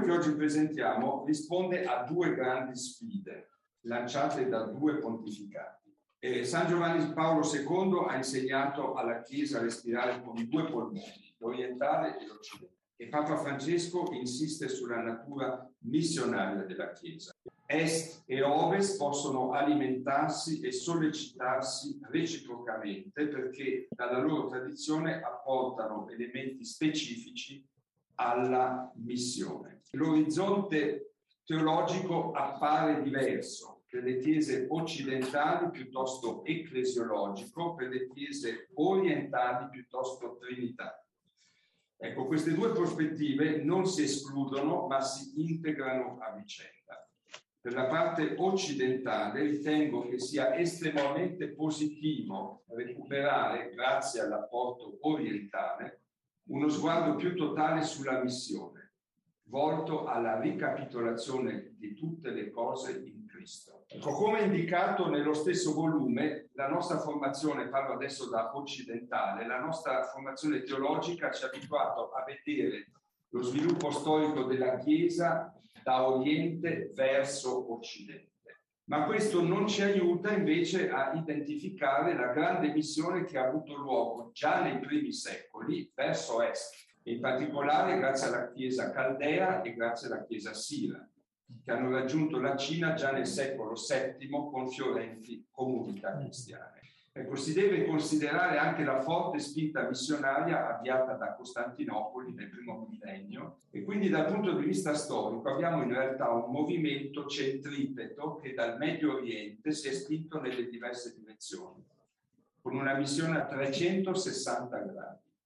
che oggi presentiamo risponde a due grandi sfide lanciate da due pontificati. Eh, San Giovanni Paolo II ha insegnato alla Chiesa a respirare con due polmoni, l'orientale e l'occidentale. E Papa Francesco insiste sulla natura missionaria della Chiesa. Est e Ovest possono alimentarsi e sollecitarsi reciprocamente perché dalla loro tradizione apportano elementi specifici alla missione. L'orizzonte teologico appare diverso per le chiese occidentali piuttosto ecclesiologico, per le chiese orientali piuttosto trinitario. Ecco, queste due prospettive non si escludono ma si integrano a vicenda. Per la parte occidentale ritengo che sia estremamente positivo recuperare, grazie all'apporto orientale, uno sguardo più totale sulla missione, volto alla ricapitolazione di tutte le cose in Cristo. Ecco, come indicato nello stesso volume, la nostra formazione, parlo adesso da occidentale, la nostra formazione teologica ci ha abituato a vedere lo sviluppo storico della Chiesa da Oriente verso Occidente ma questo non ci aiuta invece a identificare la grande missione che ha avuto luogo già nei primi secoli verso est, in particolare grazie alla Chiesa caldea e grazie alla Chiesa sira, che hanno raggiunto la Cina già nel secolo VII con fiorenti comunità cristiane. Ecco, si deve considerare anche la forte spinta missionaria avviata da Costantinopoli nel primo millennio e quindi dal punto di vista storico abbiamo in realtà un movimento centripeto che dal Medio Oriente si è spinto nelle diverse direzioni, con una missione a 360 gradi.